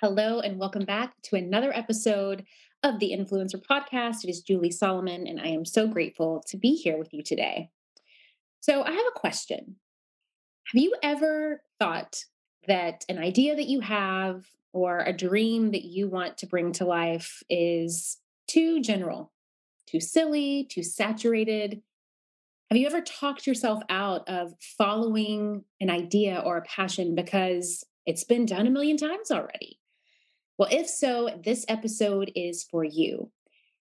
Hello, and welcome back to another episode of the Influencer Podcast. It is Julie Solomon, and I am so grateful to be here with you today. So, I have a question. Have you ever thought that an idea that you have or a dream that you want to bring to life is too general, too silly, too saturated? Have you ever talked yourself out of following an idea or a passion because it's been done a million times already? Well, if so, this episode is for you.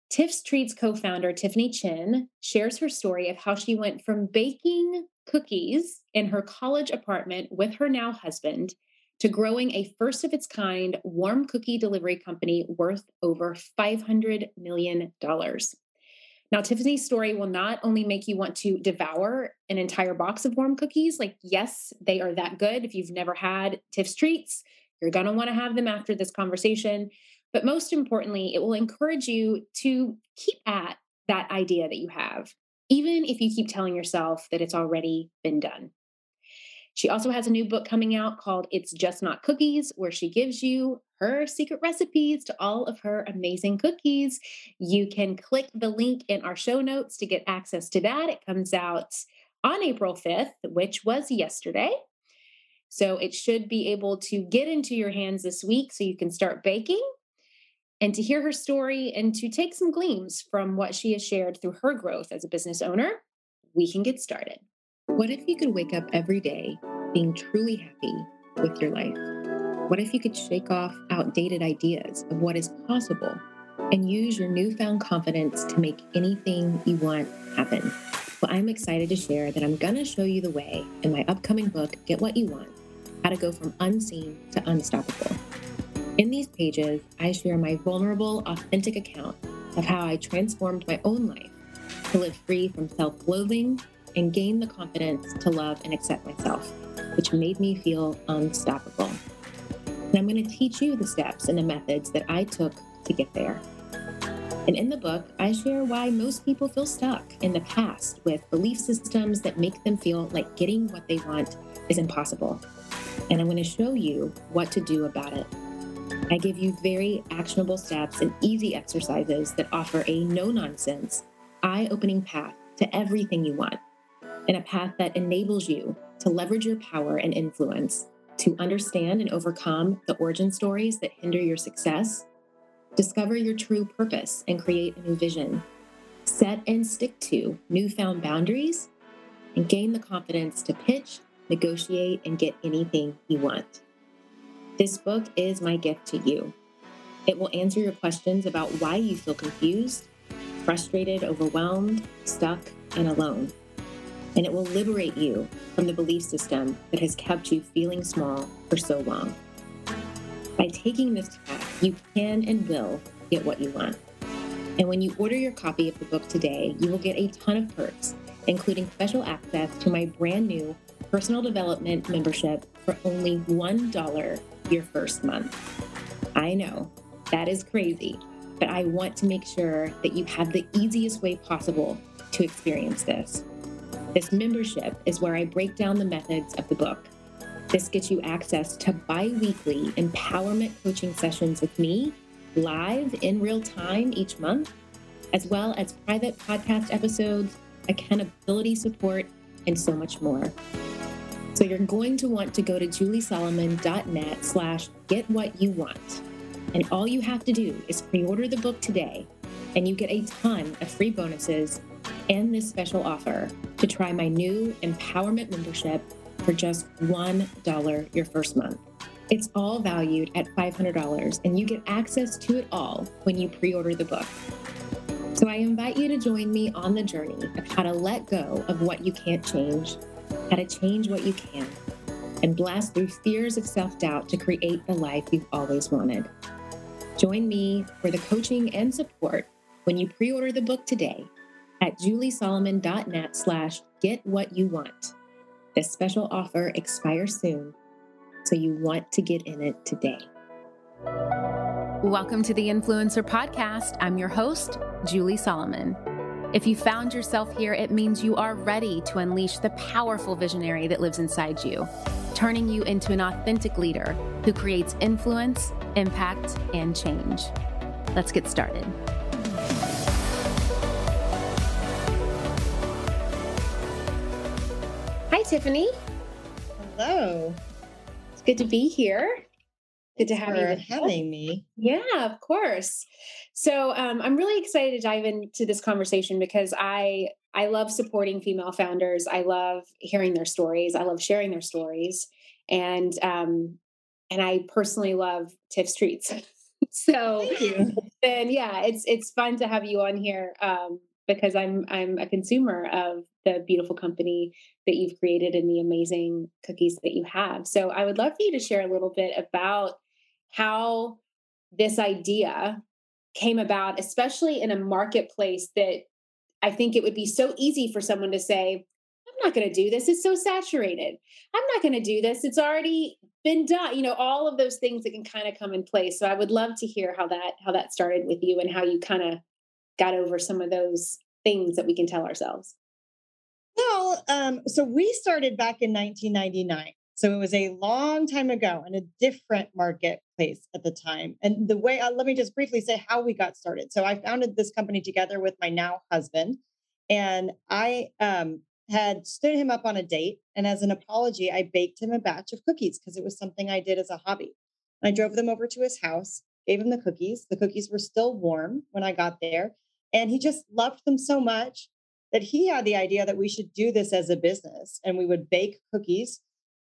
Tiff's Treats co founder Tiffany Chen shares her story of how she went from baking cookies in her college apartment with her now husband to growing a first of its kind warm cookie delivery company worth over $500 million. Now, Tiffany's story will not only make you want to devour an entire box of warm cookies, like, yes, they are that good. If you've never had Tiff's Treats, you're going to want to have them after this conversation. But most importantly, it will encourage you to keep at that idea that you have, even if you keep telling yourself that it's already been done. She also has a new book coming out called It's Just Not Cookies, where she gives you her secret recipes to all of her amazing cookies. You can click the link in our show notes to get access to that. It comes out on April 5th, which was yesterday. So it should be able to get into your hands this week so you can start baking and to hear her story and to take some gleams from what she has shared through her growth as a business owner. We can get started. What if you could wake up every day being truly happy with your life? What if you could shake off outdated ideas of what is possible and use your newfound confidence to make anything you want happen? Well, I'm excited to share that I'm going to show you the way in my upcoming book, Get What You Want how to go from unseen to unstoppable. In these pages, I share my vulnerable, authentic account of how I transformed my own life to live free from self loathing and gain the confidence to love and accept myself, which made me feel unstoppable. And I'm going to teach you the steps and the methods that I took to get there. And in the book, I share why most people feel stuck in the past with belief systems that make them feel like getting what they want is impossible and I'm going to show you what to do about it. I give you very actionable steps and easy exercises that offer a no nonsense, eye opening path to everything you want, and a path that enables you to leverage your power and influence to understand and overcome the origin stories that hinder your success, discover your true purpose and create a new vision, set and stick to newfound boundaries, and gain the confidence to pitch negotiate, and get anything you want. This book is my gift to you. It will answer your questions about why you feel confused, frustrated, overwhelmed, stuck, and alone. And it will liberate you from the belief system that has kept you feeling small for so long. By taking this path, you can and will get what you want. And when you order your copy of the book today, you will get a ton of perks, including special access to my brand new personal development membership for only $1 your first month. I know that is crazy, but I want to make sure that you have the easiest way possible to experience this. This membership is where I break down the methods of the book. This gets you access to bi weekly empowerment coaching sessions with me live in real time each month, as well as private podcast episodes, accountability support, and so much more. So you're going to want to go to juliesolomon.net slash get what you want. And all you have to do is pre-order the book today and you get a ton of free bonuses and this special offer to try my new empowerment membership for just $1 your first month. It's all valued at $500 and you get access to it all when you pre-order the book. So I invite you to join me on the journey of how to let go of what you can't change how to change what you can, and blast through fears of self doubt to create the life you've always wanted. Join me for the coaching and support when you pre order the book today at juliesolomon.net slash get what you want. This special offer expires soon, so you want to get in it today. Welcome to the Influencer Podcast. I'm your host, Julie Solomon. If you found yourself here, it means you are ready to unleash the powerful visionary that lives inside you, turning you into an authentic leader who creates influence, impact, and change. Let's get started. Hi, Tiffany. Hello. It's good to be here. Good to have you having me. Yeah, of course. So um, I'm really excited to dive into this conversation because I I love supporting female founders. I love hearing their stories. I love sharing their stories, and um, and I personally love Tiff's treats. so then yeah, it's it's fun to have you on here um, because I'm I'm a consumer of the beautiful company that you've created and the amazing cookies that you have. So I would love for you to share a little bit about how this idea came about, especially in a marketplace that I think it would be so easy for someone to say, I'm not going to do this. It's so saturated. I'm not going to do this. It's already been done. You know, all of those things that can kind of come in place. So I would love to hear how that how that started with you and how you kind of got over some of those things that we can tell ourselves. Well, um, so we started back in 1999. So it was a long time ago in a different marketplace at the time. And the way, uh, let me just briefly say how we got started. So I founded this company together with my now husband, and I um, had stood him up on a date. And as an apology, I baked him a batch of cookies because it was something I did as a hobby. I drove them over to his house, gave him the cookies. The cookies were still warm when I got there. And he just loved them so much that he had the idea that we should do this as a business and we would bake cookies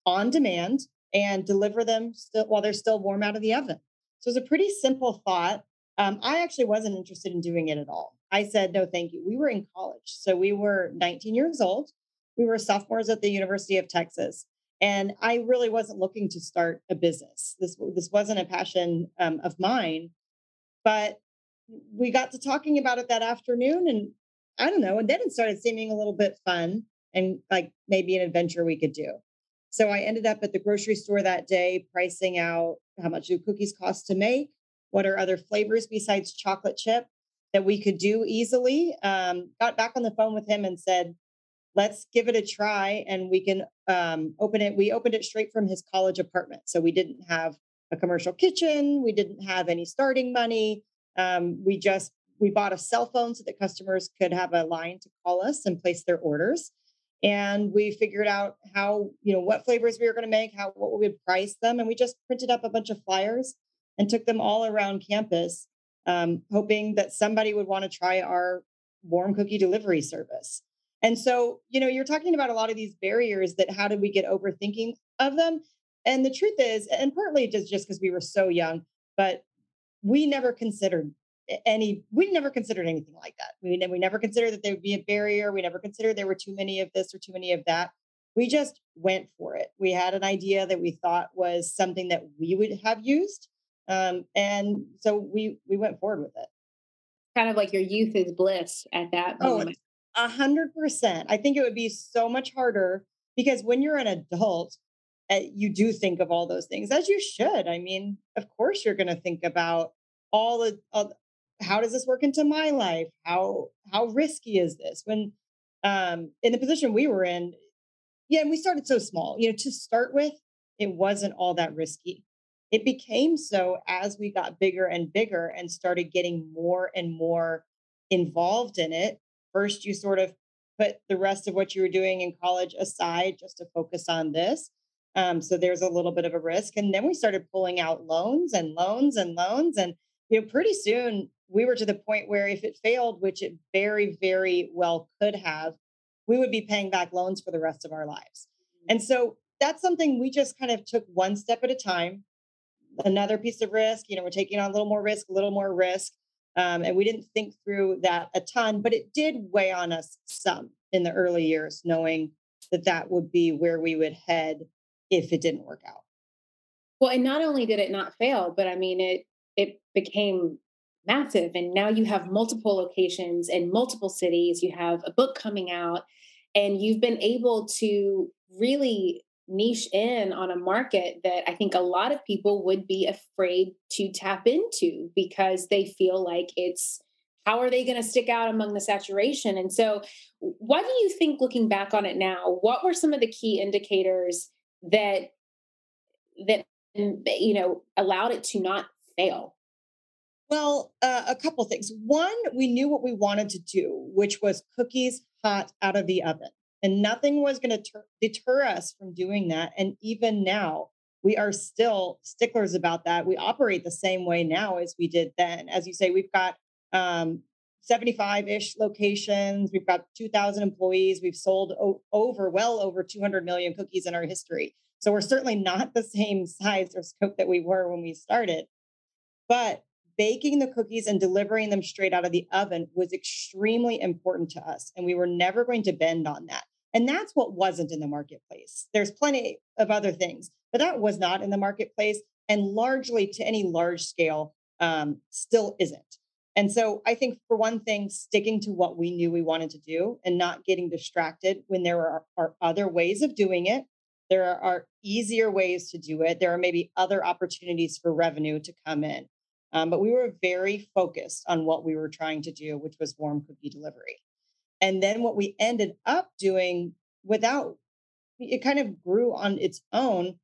on demand and deliver them still while they're still warm out of the oven. So it's a pretty simple thought. Um, I actually wasn't interested in doing it at all. I said, no, thank you. We were in college. So we were 19 years old. We were sophomores at the University of Texas. And I really wasn't looking to start a business. This, this wasn't a passion um, of mine. But we got to talking about it that afternoon. And I don't know. And then it started seeming a little bit fun and like maybe an adventure we could do. So I ended up at the grocery store that day, pricing out how much do cookies cost to make? What are other flavors besides chocolate chip that we could do easily? Um, got back on the phone with him and said, let's give it a try and we can um, open it. We opened it straight from his college apartment. So we didn't have a commercial kitchen. We didn't have any starting money. Um, we just we bought a cell phone so that customers could have a line to call us and place their orders and we figured out how you know what flavors we were going to make how what we would price them and we just printed up a bunch of flyers and took them all around campus um, hoping that somebody would want to try our warm cookie delivery service. And so you know you're talking about a lot of these barriers that how did we get overthinking of them? And the truth is and partly just just because we were so young but we never considered any we never considered anything like that. We, we never considered that there would be a barrier. We never considered there were too many of this or too many of that. We just went for it. We had an idea that we thought was something that we would have used um, and so we we went forward with it. Kind of like your youth is bliss at that oh, moment. a hundred percent. I think it would be so much harder because when you're an adult uh, you do think of all those things as you should. I mean of course you're going to think about all the all, how does this work into my life? How how risky is this? When um, in the position we were in, yeah, and we started so small. You know, to start with, it wasn't all that risky. It became so as we got bigger and bigger and started getting more and more involved in it. First, you sort of put the rest of what you were doing in college aside just to focus on this. Um, so there's a little bit of a risk. And then we started pulling out loans and loans and loans. And you know, pretty soon we were to the point where if it failed, which it very, very well could have, we would be paying back loans for the rest of our lives. And mm-hmm. so that's something we just kind of took one step at a time. Another piece of risk, you know, we're taking on a little more risk, a little more risk. Um, and we didn't think through that a ton, but it did weigh on us some in the early years, knowing that that would be where we would head if it didn't work out. Well, and not only did it not fail, but I mean, it it became massive. And now you have multiple locations in multiple cities. You have a book coming out, and you've been able to really niche in on a market that I think a lot of people would be afraid to tap into because they feel like it's how are they going to stick out among the saturation? And so, what do you think, looking back on it now, what were some of the key indicators that that you know allowed it to not fail? Well, uh, a couple things. One, we knew what we wanted to do, which was cookies hot out of the oven, and nothing was going to deter us from doing that. And even now, we are still sticklers about that. We operate the same way now as we did then. As you say, we've got um, 75 ish locations. We've got 2,000 employees. We've sold o- over, well over 200 million cookies in our history. So we're certainly not the same size or scope that we were when we started. But baking the cookies and delivering them straight out of the oven was extremely important to us. And we were never going to bend on that. And that's what wasn't in the marketplace. There's plenty of other things, but that was not in the marketplace. And largely to any large scale, um, still isn't. And so I think for one thing, sticking to what we knew we wanted to do and not getting distracted when there are, are other ways of doing it. There are, are, easier ways to do it. There are maybe other opportunities for revenue to come in. Um, but we were very focused on what we were trying to do, which was warm cookie delivery. And then what we ended up doing without it kind of grew on its own,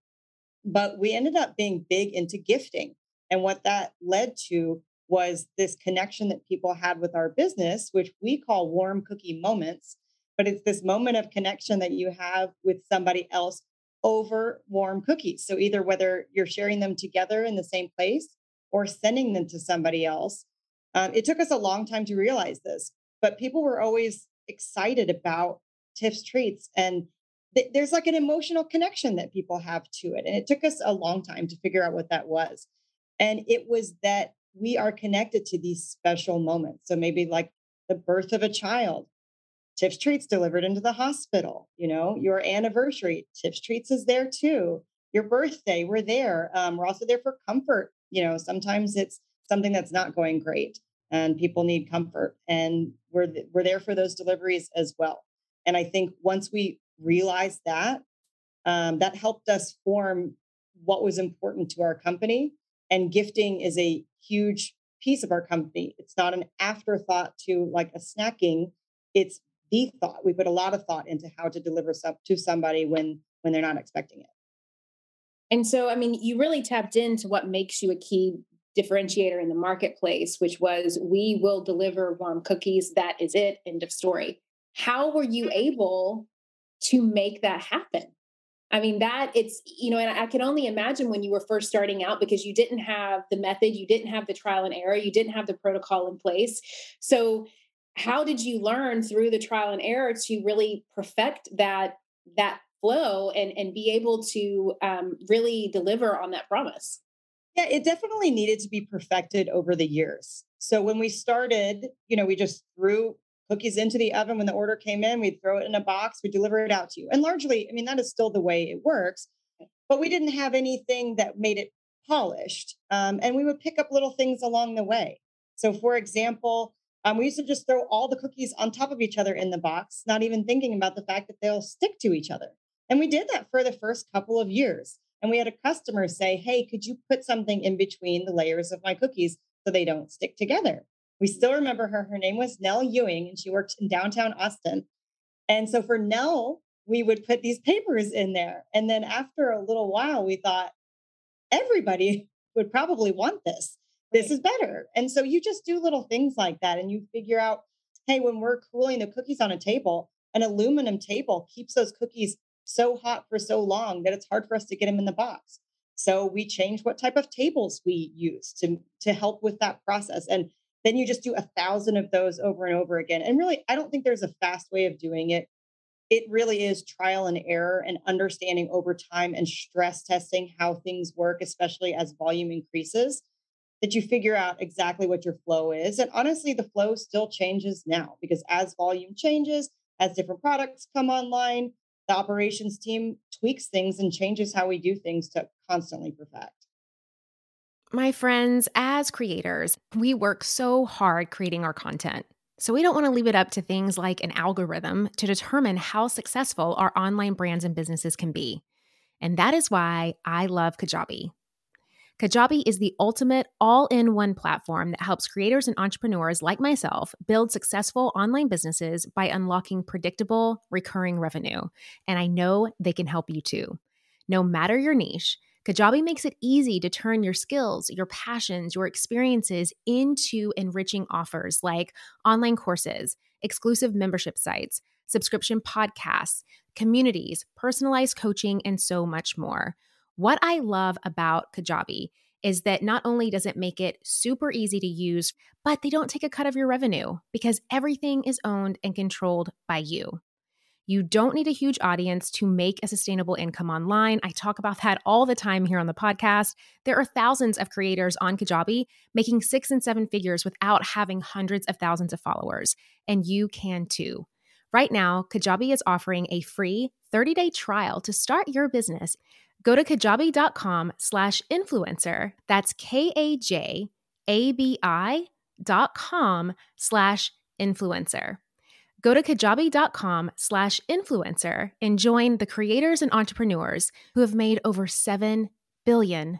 but we ended up being big into gifting. And what that led to was this connection that people had with our business, which we call warm cookie moments. But it's this moment of connection that you have with somebody else over warm cookies. So either whether you're sharing them together in the same place or sending them to somebody else. Um, it took us a long time to realize this, but people were always excited about Tiff's treats. And th- there's like an emotional connection that people have to it. And it took us a long time to figure out what that was. And it was that we are connected to these special moments. So maybe like the birth of a child, Tiff's Treats delivered into the hospital, you know, your anniversary, Tiff's Treats is there too. Your birthday, we're there. Um, we're also there for comfort. You know, sometimes it's something that's not going great and people need comfort and we're th- we're there for those deliveries as well. And I think once we realized that, um, that helped us form what was important to our company. And gifting is a huge piece of our company. It's not an afterthought to like a snacking. It's the thought. We put a lot of thought into how to deliver stuff to somebody when when they're not expecting it. And so, I mean, you really tapped into what makes you a key differentiator in the marketplace, which was we will deliver warm cookies. That is it. End of story. How were you mm-hmm. able to make that happen? I mean, that it's, you know, and I can only imagine when you were first starting out because you didn't have the method, you didn't have the trial and error, you didn't have the protocol in place. So, how did you learn through the trial and error to really perfect that that flow and and be able to um, really deliver on that promise? Yeah, it definitely needed to be perfected over the years. So when we started, you know, we just threw cookies into the oven when the order came in. We'd throw it in a box, we deliver it out to you. And largely, I mean, that is still the way it works. But we didn't have anything that made it polished. Um, and we would pick up little things along the way. So, for example, um, we used to just throw all the cookies on top of each other in the box, not even thinking about the fact that they'll stick to each other. And we did that for the first couple of years. And we had a customer say, Hey, could you put something in between the layers of my cookies so they don't stick together? We still remember her. Her name was Nell Ewing, and she worked in downtown Austin. And so for Nell, we would put these papers in there. And then after a little while, we thought everybody would probably want this. This is better. And so you just do little things like that and you figure out hey, when we're cooling the cookies on a table, an aluminum table keeps those cookies so hot for so long that it's hard for us to get them in the box. So we change what type of tables we use to, to help with that process. And then you just do a thousand of those over and over again. And really, I don't think there's a fast way of doing it. It really is trial and error and understanding over time and stress testing how things work, especially as volume increases, that you figure out exactly what your flow is. And honestly, the flow still changes now because as volume changes, as different products come online, the operations team tweaks things and changes how we do things to constantly perfect. My friends, as creators, we work so hard creating our content. So we don't want to leave it up to things like an algorithm to determine how successful our online brands and businesses can be. And that is why I love Kajabi. Kajabi is the ultimate all in one platform that helps creators and entrepreneurs like myself build successful online businesses by unlocking predictable, recurring revenue. And I know they can help you too. No matter your niche, Kajabi makes it easy to turn your skills, your passions, your experiences into enriching offers like online courses, exclusive membership sites, subscription podcasts, communities, personalized coaching, and so much more. What I love about Kajabi is that not only does it make it super easy to use, but they don't take a cut of your revenue because everything is owned and controlled by you. You don't need a huge audience to make a sustainable income online. I talk about that all the time here on the podcast. There are thousands of creators on Kajabi making six and seven figures without having hundreds of thousands of followers, and you can too. Right now, Kajabi is offering a free 30-day trial to start your business. Go to kajabi.com slash influencer. That's K-A-J-A-B-I dot com slash influencer. Go to kajabi.com slash influencer and join the creators and entrepreneurs who have made over $7 billion.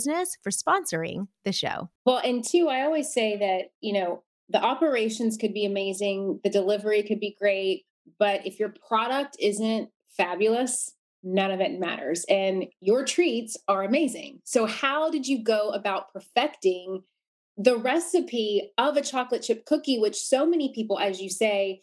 business for sponsoring the show. Well, and two, I always say that, you know, the operations could be amazing, the delivery could be great, but if your product isn't fabulous, none of it matters. And your treats are amazing. So, how did you go about perfecting the recipe of a chocolate chip cookie, which so many people, as you say,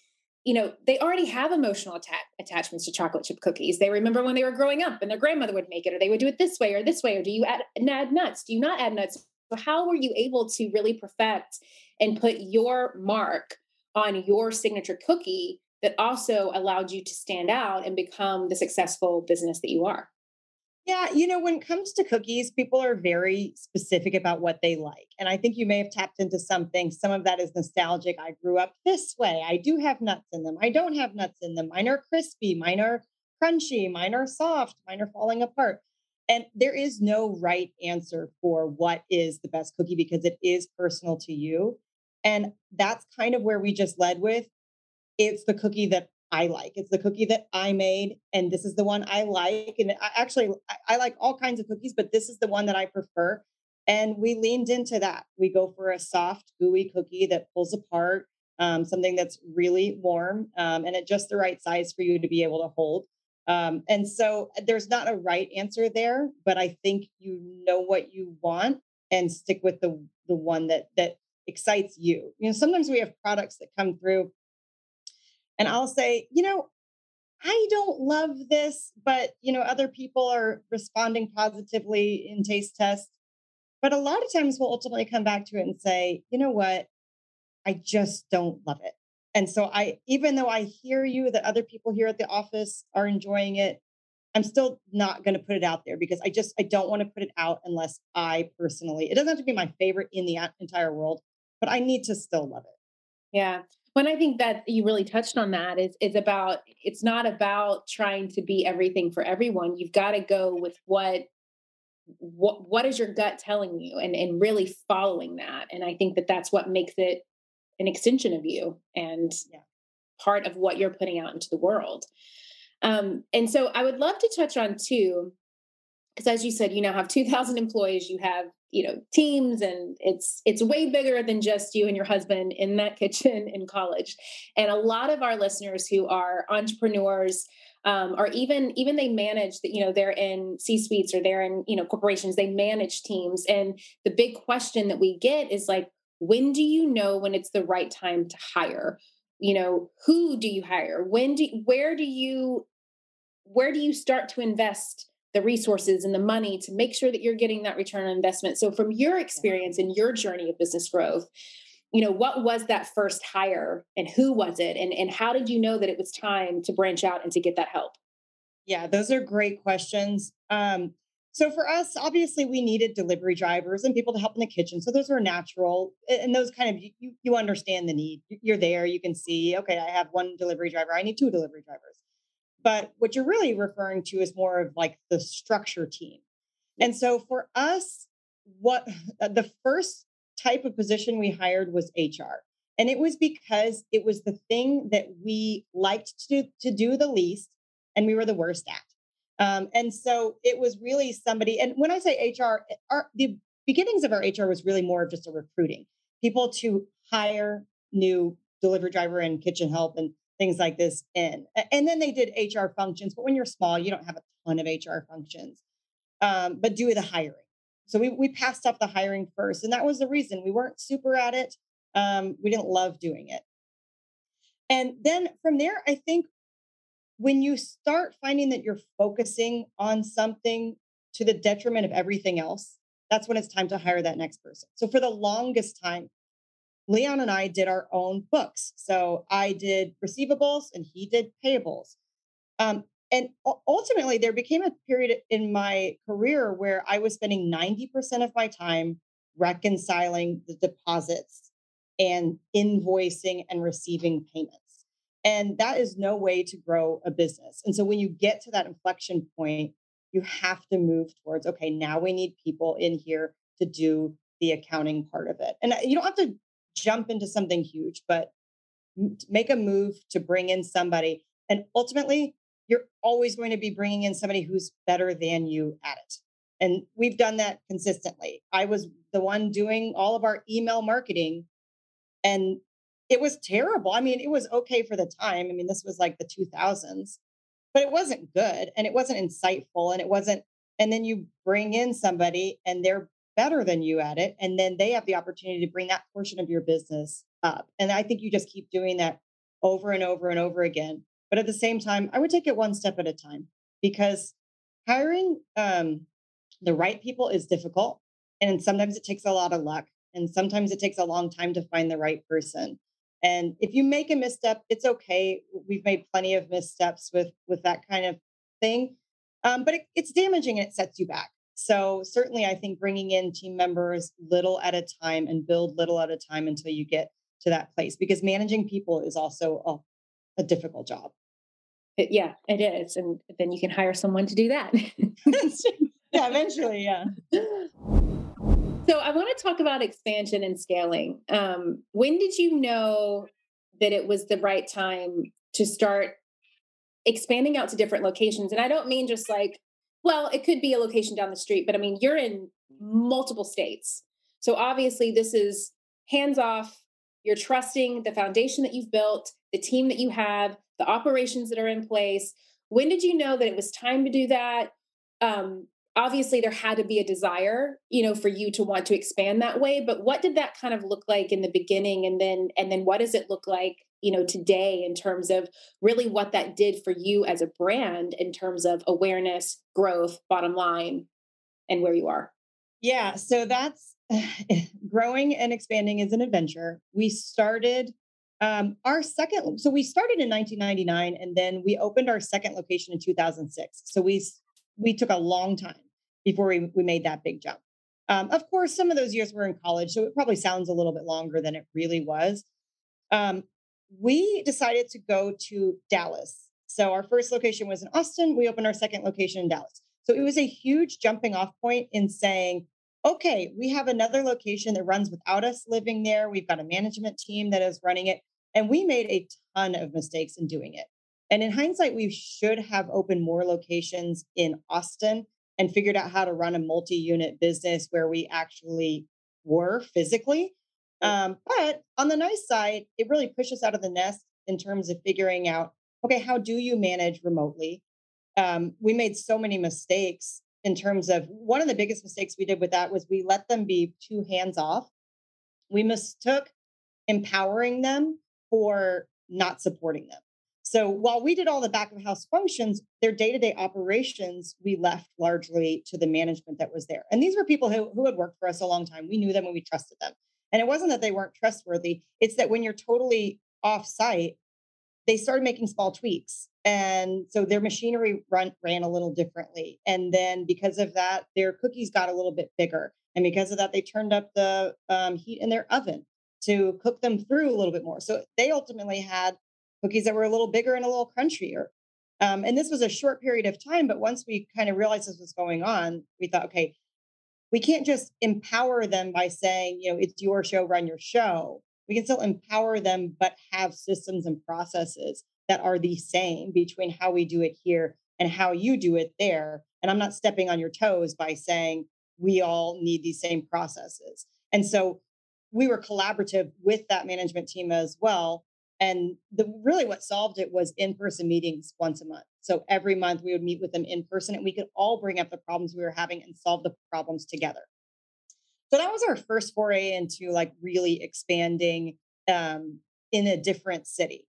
you know, they already have emotional atta- attachments to chocolate chip cookies. They remember when they were growing up and their grandmother would make it, or they would do it this way or this way. Or do you add, add nuts? Do you not add nuts? So, how were you able to really perfect and put your mark on your signature cookie that also allowed you to stand out and become the successful business that you are? Yeah, you know, when it comes to cookies, people are very specific about what they like. And I think you may have tapped into something. Some of that is nostalgic. I grew up this way. I do have nuts in them. I don't have nuts in them. Mine are crispy. Mine are crunchy. Mine are soft. Mine are falling apart. And there is no right answer for what is the best cookie because it is personal to you. And that's kind of where we just led with it's the cookie that I like. It's the cookie that I made, and this is the one I like. And I actually, I, like all kinds of cookies, but this is the one that I prefer. And we leaned into that. We go for a soft, gooey cookie that pulls apart, um, something that's really warm um, and at just the right size for you to be able to hold. Um, and so uh, there's not a right answer there, but I think you know what you want and stick with the the one that that excites you. You know, sometimes we have products that come through and I'll say, you know, I don't love this, but you know, other people are responding positively in taste tests. But a lot of times we'll ultimately come back to it and say, you know what? I just don't love it. And so I even though I hear you that other people here at the office are enjoying it, I'm still not going to put it out there because I just I don't want to put it out unless I personally. It doesn't have to be my favorite in the entire world, but I need to still love it. Yeah. When I think that you really touched on that is is about it's not about trying to be everything for everyone. You've got to go with what what what is your gut telling you and and really following that. And I think that that's what makes it an extension of you and yeah. part of what you're putting out into the world. Um, and so I would love to touch on too, because as you said, you now have 2,000 employees, you have you know teams and it's it's way bigger than just you and your husband in that kitchen in college. And a lot of our listeners who are entrepreneurs um, or even even they manage that you know they're in c suites or they're in you know corporations they manage teams. And the big question that we get is like when do you know when it's the right time to hire? You know who do you hire? When do where do you where do you start to invest the resources and the money to make sure that you're getting that return on investment. So from your experience and your journey of business growth you know what was that first hire and who was it? And and how did you know that it was time to branch out and to get that help? Yeah those are great questions. Um so for us obviously we needed delivery drivers and people to help in the kitchen. So those were natural and those kind of you you understand the need. You're there you can see okay i have one delivery driver i need two delivery drivers but what you're really referring to is more of like the structure team and so for us what the first type of position we hired was HR. And it was because it was the thing that we liked to, to do the least and we were the worst at. Um, and so it was really somebody, and when I say HR, our, the beginnings of our HR was really more of just a recruiting people to hire new delivery driver and kitchen help and things like this in. And then they did HR functions, but when you're small, you don't have a ton of HR functions, um, but do the hiring. So we, we passed up the hiring first. And that was the reason we weren't super at it. Um, we didn't love doing it. And then from there, I think when you start finding that you're focusing on something to the detriment of everything else, that's when it's time to hire that next person. So for the longest time, Leon and I did our own books. So I did receivables and he did payables. Um, and ultimately there became a period in my career where i was spending 90% of my time reconciling the deposits and invoicing and receiving payments and that is no way to grow a business and so when you get to that inflection point you have to move towards okay now we need people in here to do the accounting part of it and you don't have to jump into something huge but make a move to bring in somebody and ultimately you're always going to be bringing in somebody who's better than you at it. And we've done that consistently. I was the one doing all of our email marketing and it was terrible. I mean, it was okay for the time. I mean, this was like the 2000s, but it wasn't good and it wasn't insightful and it wasn't. And then you bring in somebody and they're better than you at it. And then they have the opportunity to bring that portion of your business up. And I think you just keep doing that over and over and over again. But at the same time, I would take it one step at a time because hiring um, the right people is difficult. And sometimes it takes a lot of luck. And sometimes it takes a long time to find the right person. And if you make a misstep, it's okay. We've made plenty of missteps with with that kind of thing, um, but it, it's damaging and it sets you back. So certainly, I think bringing in team members little at a time and build little at a time until you get to that place, because managing people is also a, a difficult job. It, yeah, it is. And then you can hire someone to do that. yeah, eventually, yeah. So I want to talk about expansion and scaling. Um, when did you know that it was the right time to start expanding out to different locations? And I don't mean just like, well, it could be a location down the street, but I mean, you're in multiple states. So obviously, this is hands off. You're trusting the foundation that you've built, the team that you have, the operations that are in place. When did you know that it was time to do that? Um, obviously, there had to be a desire, you know, for you to want to expand that way. But what did that kind of look like in the beginning, and then and then what does it look like, you know, today in terms of really what that did for you as a brand in terms of awareness, growth, bottom line, and where you are? Yeah, so that's growing and expanding is an adventure. We started um, our second, so we started in 1999, and then we opened our second location in 2006. So we we took a long time before we, we made that big jump. Um, of course, some of those years were in college, so it probably sounds a little bit longer than it really was. Um, we decided to go to Dallas. So our first location was in Austin. We opened our second location in Dallas. So it was a huge jumping off point in saying, okay, we have another location that runs without us living there. We've got a management team that is running it. And we made a ton of mistakes in doing it. And in hindsight, we should have opened more locations in Austin and figured out how to run a multi unit business where we actually were physically. Um, but on the nice side, it really pushes out of the nest in terms of figuring out okay, how do you manage remotely? Um, we made so many mistakes in terms of one of the biggest mistakes we did with that was we let them be too hands off. We mistook empowering them for not supporting them. So while we did all the back of house functions, their day to day operations, we left largely to the management that was there. And these were people who, who had worked for us a long time. We knew them and we trusted them. And it wasn't that they weren't trustworthy, it's that when you're totally off site, they started making small tweaks. And so their machinery run, ran a little differently. And then because of that, their cookies got a little bit bigger. And because of that, they turned up the um, heat in their oven to cook them through a little bit more. So they ultimately had cookies that were a little bigger and a little crunchier. Um, and this was a short period of time, but once we kind of realized this was going on, we thought, okay, we can't just empower them by saying, you know, it's your show, run your show. We can still empower them, but have systems and processes that are the same between how we do it here and how you do it there. And I'm not stepping on your toes by saying we all need these same processes. And so we were collaborative with that management team as well and the really what solved it was in-person meetings once a month. So every month we would meet with them in person and we could all bring up the problems we were having and solve the problems together. So that was our first foray into like really expanding um, in a different city.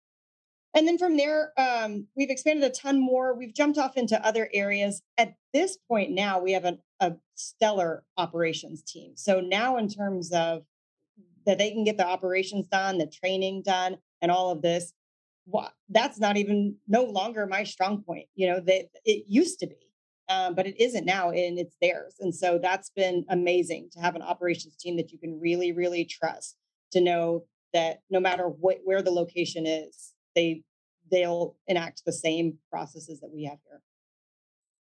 And then from there um, we've expanded a ton more. We've jumped off into other areas. At this point now we have an, a stellar operations team. So now in terms of that they can get the operations done the training done and all of this that's not even no longer my strong point you know that it used to be um, but it isn't now and it's theirs and so that's been amazing to have an operations team that you can really really trust to know that no matter what where the location is they they'll enact the same processes that we have here.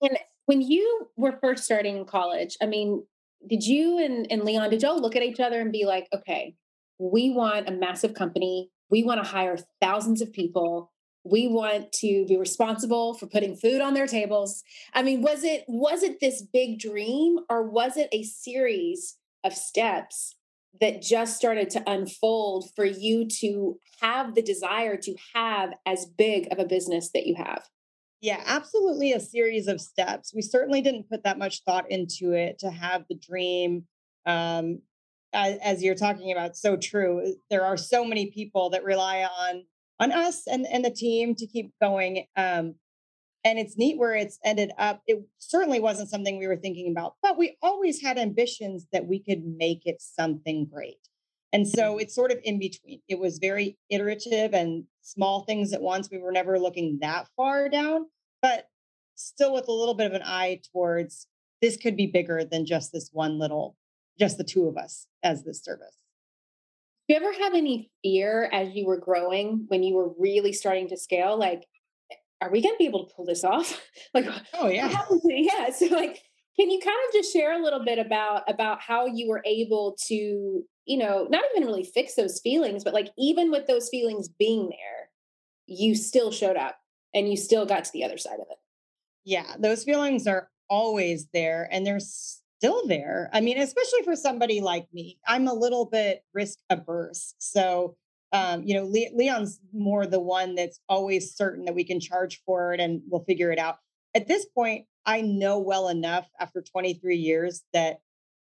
And when you were first starting in college i mean did you and, and leon did y'all look at each other and be like okay we want a massive company we want to hire thousands of people. We want to be responsible for putting food on their tables. I mean was it was it this big dream or was it a series of steps that just started to unfold for you to have the desire to have as big of a business that you have? Yeah absolutely a series of steps. We certainly didn't put that much thought into it to have the dream um, as, you're talking about, so true. There are so many people that rely on on us and, and the team to keep going. Um, and it's neat where it's ended up. It certainly wasn't something we were thinking about, but we always had ambitions that we could make it something great. And so mm-hmm. it's sort of in between. It was very iterative and small things at once. We were never looking that far down, but still with a little bit of an eye towards this could be bigger than just this one little just the two of us as this service. Do you ever have any fear as you were growing when you were really starting to scale? Like, are we going to be able to pull this off? like, oh yeah, yeah. So, like, can you kind of just share a little bit about about how you were able to, you know, not even really fix those feelings, but like even with those feelings being there, you still showed up and you still got to the other side of it. Yeah, those feelings are always there, and there's still there. I mean, especially for somebody like me, I'm a little bit risk averse. So, um, you know, Le- Leon's more the one that's always certain that we can charge for it and we'll figure it out. At this point, I know well enough after 23 years that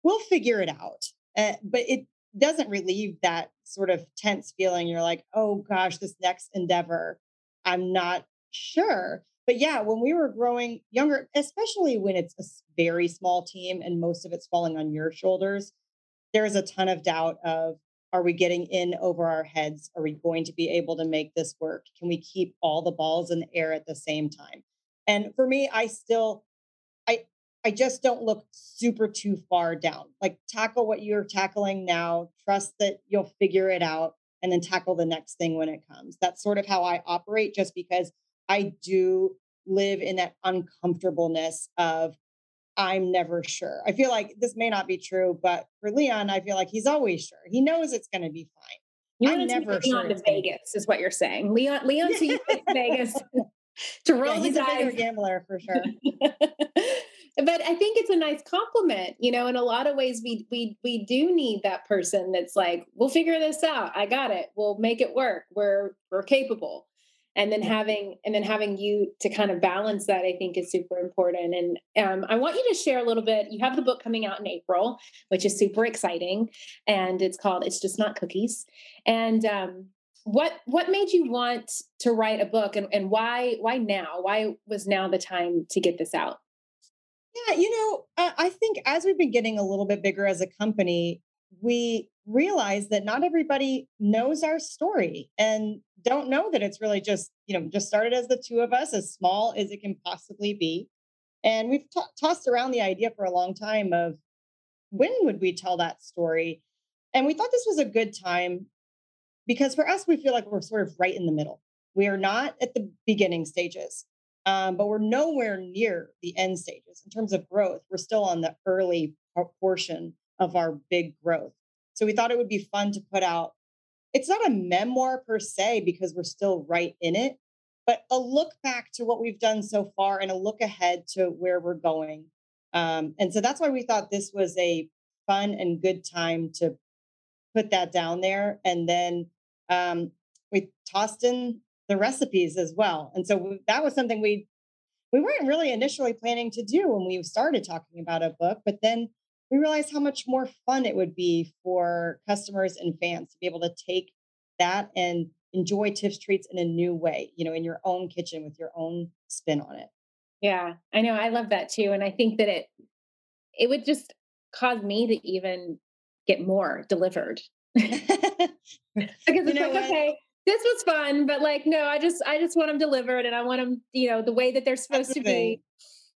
we'll figure it out. Uh, but it doesn't relieve that sort of tense feeling. You're like, oh gosh, this next endeavor, I'm not sure but yeah, when we were growing younger, especially when it's a very small team and most of it's falling on your shoulders, there's a ton of doubt of are we getting in over our heads? Are we going to be able to make this work? Can we keep all the balls in the air at the same time? And for me, I still I I just don't look super too far down. Like tackle what you're tackling now, trust that you'll figure it out and then tackle the next thing when it comes. That's sort of how I operate just because I do live in that uncomfortableness of I'm never sure. I feel like this may not be true, but for Leon, I feel like he's always sure. He knows it's going to be fine. You I'm never sure. Leon to Vegas is what you're saying. Leon, Leon to Vegas to roll yeah, he's the dice. a bigger gambler for sure. but I think it's a nice compliment, you know. In a lot of ways, we we we do need that person that's like, we'll figure this out. I got it. We'll make it work. We're we're capable. And then having and then having you to kind of balance that, I think, is super important. And um, I want you to share a little bit. You have the book coming out in April, which is super exciting, and it's called "It's Just Not Cookies." And um, what what made you want to write a book, and, and why why now? Why was now the time to get this out? Yeah, you know, uh, I think as we've been getting a little bit bigger as a company, we realize that not everybody knows our story and don't know that it's really just, you know, just started as the two of us, as small as it can possibly be. And we've t- tossed around the idea for a long time of when would we tell that story? And we thought this was a good time because for us, we feel like we're sort of right in the middle. We are not at the beginning stages um, but we're nowhere near the end stages in terms of growth. We're still on the early portion of our big growth. So we thought it would be fun to put out. It's not a memoir per se because we're still right in it, but a look back to what we've done so far and a look ahead to where we're going. Um, and so that's why we thought this was a fun and good time to put that down there. And then um, we tossed in the recipes as well. And so that was something we we weren't really initially planning to do when we started talking about a book, but then we realized how much more fun it would be for customers and fans to be able to take that and enjoy Tiff's treats in a new way, you know, in your own kitchen with your own spin on it. Yeah, I know. I love that too. And I think that it it would just cause me to even get more delivered. because it's like, what? okay, this was fun, but like, no, I just, I just want them delivered and I want them, you know, the way that they're supposed to be.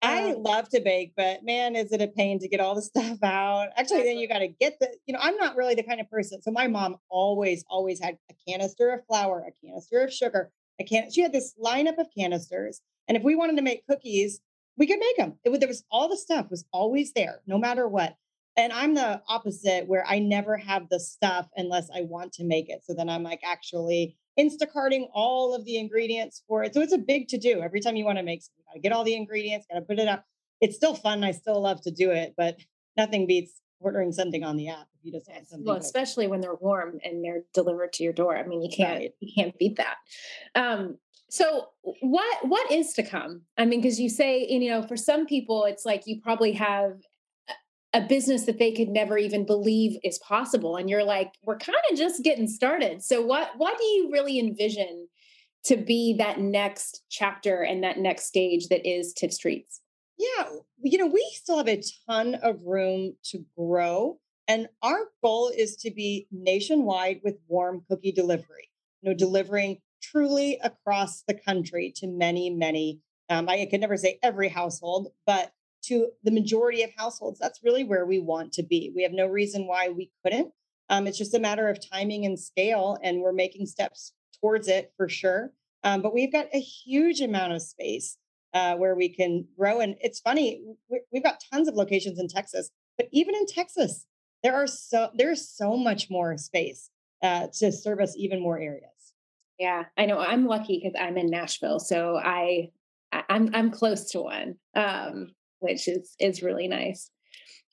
I um, love to bake, but man, is it a pain to get all the stuff out? Actually, then you got to get the, you know, I'm not really the kind of person. So my mom always, always had a canister of flour, a canister of sugar, a can. She had this lineup of canisters, and if we wanted to make cookies, we could make them. It was there was all the stuff was always there, no matter what. And I'm the opposite where I never have the stuff unless I want to make it. So then I'm like actually Instacarting all of the ingredients for it. So it's a big to do. Every time you want to make something, you gotta get all the ingredients, gotta put it up. It's still fun. I still love to do it, but nothing beats ordering something on the app if you just want something. Well, especially when they're warm and they're delivered to your door. I mean, you can't right. you can't beat that. Um, so what what is to come? I mean, because you say, you know, for some people, it's like you probably have a business that they could never even believe is possible and you're like we're kind of just getting started. So what what do you really envision to be that next chapter and that next stage that is Tiff's Treats yeah you know we still have a ton of room to grow and our goal is to be nationwide with warm cookie delivery you know delivering truly across the country to many many um, i could never say every household but to the majority of households, that's really where we want to be. We have no reason why we couldn't. Um, it's just a matter of timing and scale, and we're making steps towards it for sure. Um, but we've got a huge amount of space uh, where we can grow. And it's funny, we've got tons of locations in Texas, but even in Texas, there are so there's so much more space uh, to service even more areas. Yeah, I know. I'm lucky because I'm in Nashville, so I I'm I'm close to one. Um, which is is really nice.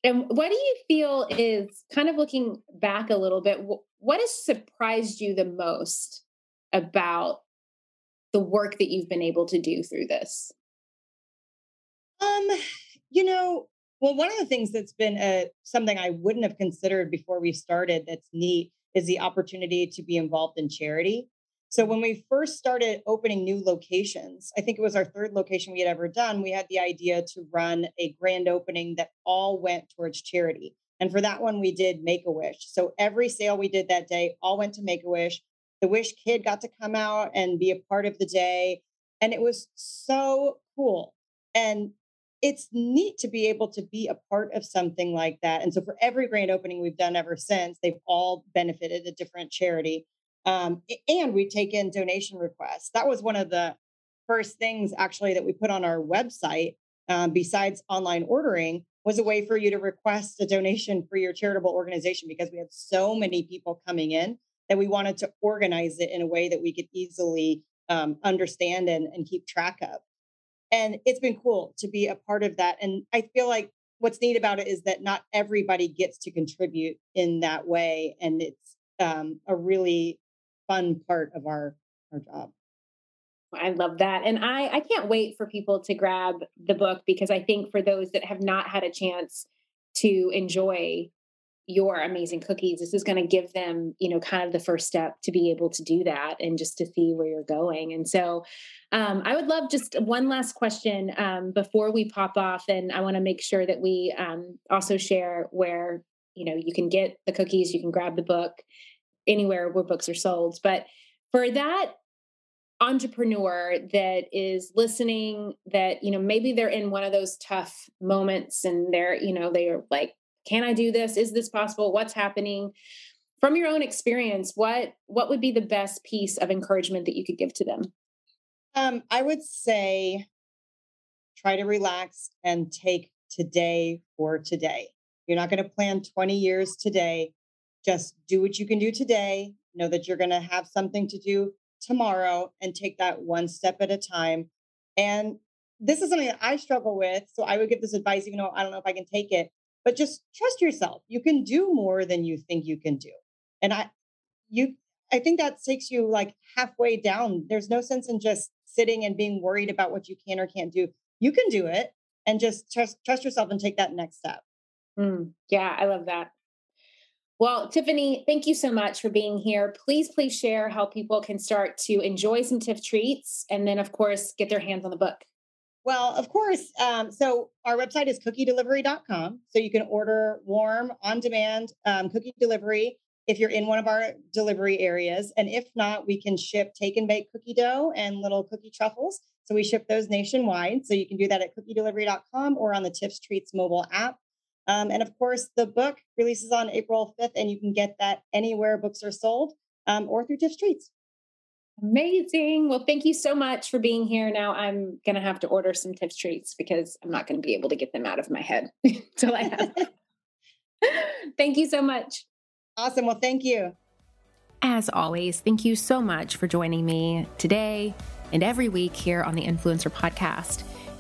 And what do you feel is kind of looking back a little bit? What has surprised you the most about the work that you've been able to do through this? Um, you know, well, one of the things that's been a, something I wouldn't have considered before we started that's neat is the opportunity to be involved in charity. So when we first started opening new locations, I think it was our third location we had ever done, we had the idea to run a grand opening that all went towards charity. And for that one, we did Make a Wish. So every sale we did that day all went to Make a Wish. The Wish kid got to come out and be a part of the day. And it was so cool. And it's neat to be able to be a part of something like that. And so for every grand opening we've done ever since, they've all benefited a different charity. Um, and we take in donation requests. That was one of the first things actually that we put on our website, um, besides online ordering, was a way for you to request a donation for your charitable organization because we had so many people coming in that we wanted to organize it in a way that we could easily um, understand and, and keep track of. And it's been cool to be a part of that. And I feel like what's neat about it is that not everybody gets to contribute in that way. And it's um, a really fun part of our, our job. I love that. And I, I can't wait for people to grab the book because I think for those that have not had a chance to enjoy your amazing cookies this is going to give them you know kind of the first step to be able to do that and just to see where you're going and so um, i would love just one last question um, before we pop off and i want to make sure that we um, also share where you know you can get the cookies you can grab the book anywhere where books are sold but for that entrepreneur that is listening that you know maybe they're in one of those tough moments and they're you know they're like can i do this? Is this possible? What's happening? From your own experience what what would be the best piece of encouragement that you could give to them? Um, i would say try to relax and take today for today. You're not going to plan 20 years today just do what you can do today know that you're going to have something to do tomorrow and take that one step at a time and this is something that i struggle with so i would give this advice even though i don't know if i can take it but just trust yourself. You can do more than you think you can do. And I, you, I think that takes you like halfway down. There's no sense in just sitting and being worried about what you can or can't do. You can do it and just trust, trust yourself and take that next step. Mm, yeah, I love that. Well, Tiffany, thank you so much for being here. Please, please share how people can start to enjoy some TIFF treats and then, of course, get their hands on the book. Well, of course. Um, so our website is cookiedelivery.com. So you can order warm, on demand um, cookie delivery if you're in one of our delivery areas. And if not, we can ship take and bake cookie dough and little cookie truffles. So we ship those nationwide. So you can do that at cookiedelivery.com or on the Tiff's Treats mobile app. Um, and of course, the book releases on April 5th, and you can get that anywhere books are sold um, or through Tiff's Treats. Amazing. Well, thank you so much for being here. Now I'm going to have to order some Tiff's treats because I'm not going to be able to get them out of my head until I have. thank you so much. Awesome. Well, thank you. As always, thank you so much for joining me today and every week here on the Influencer Podcast.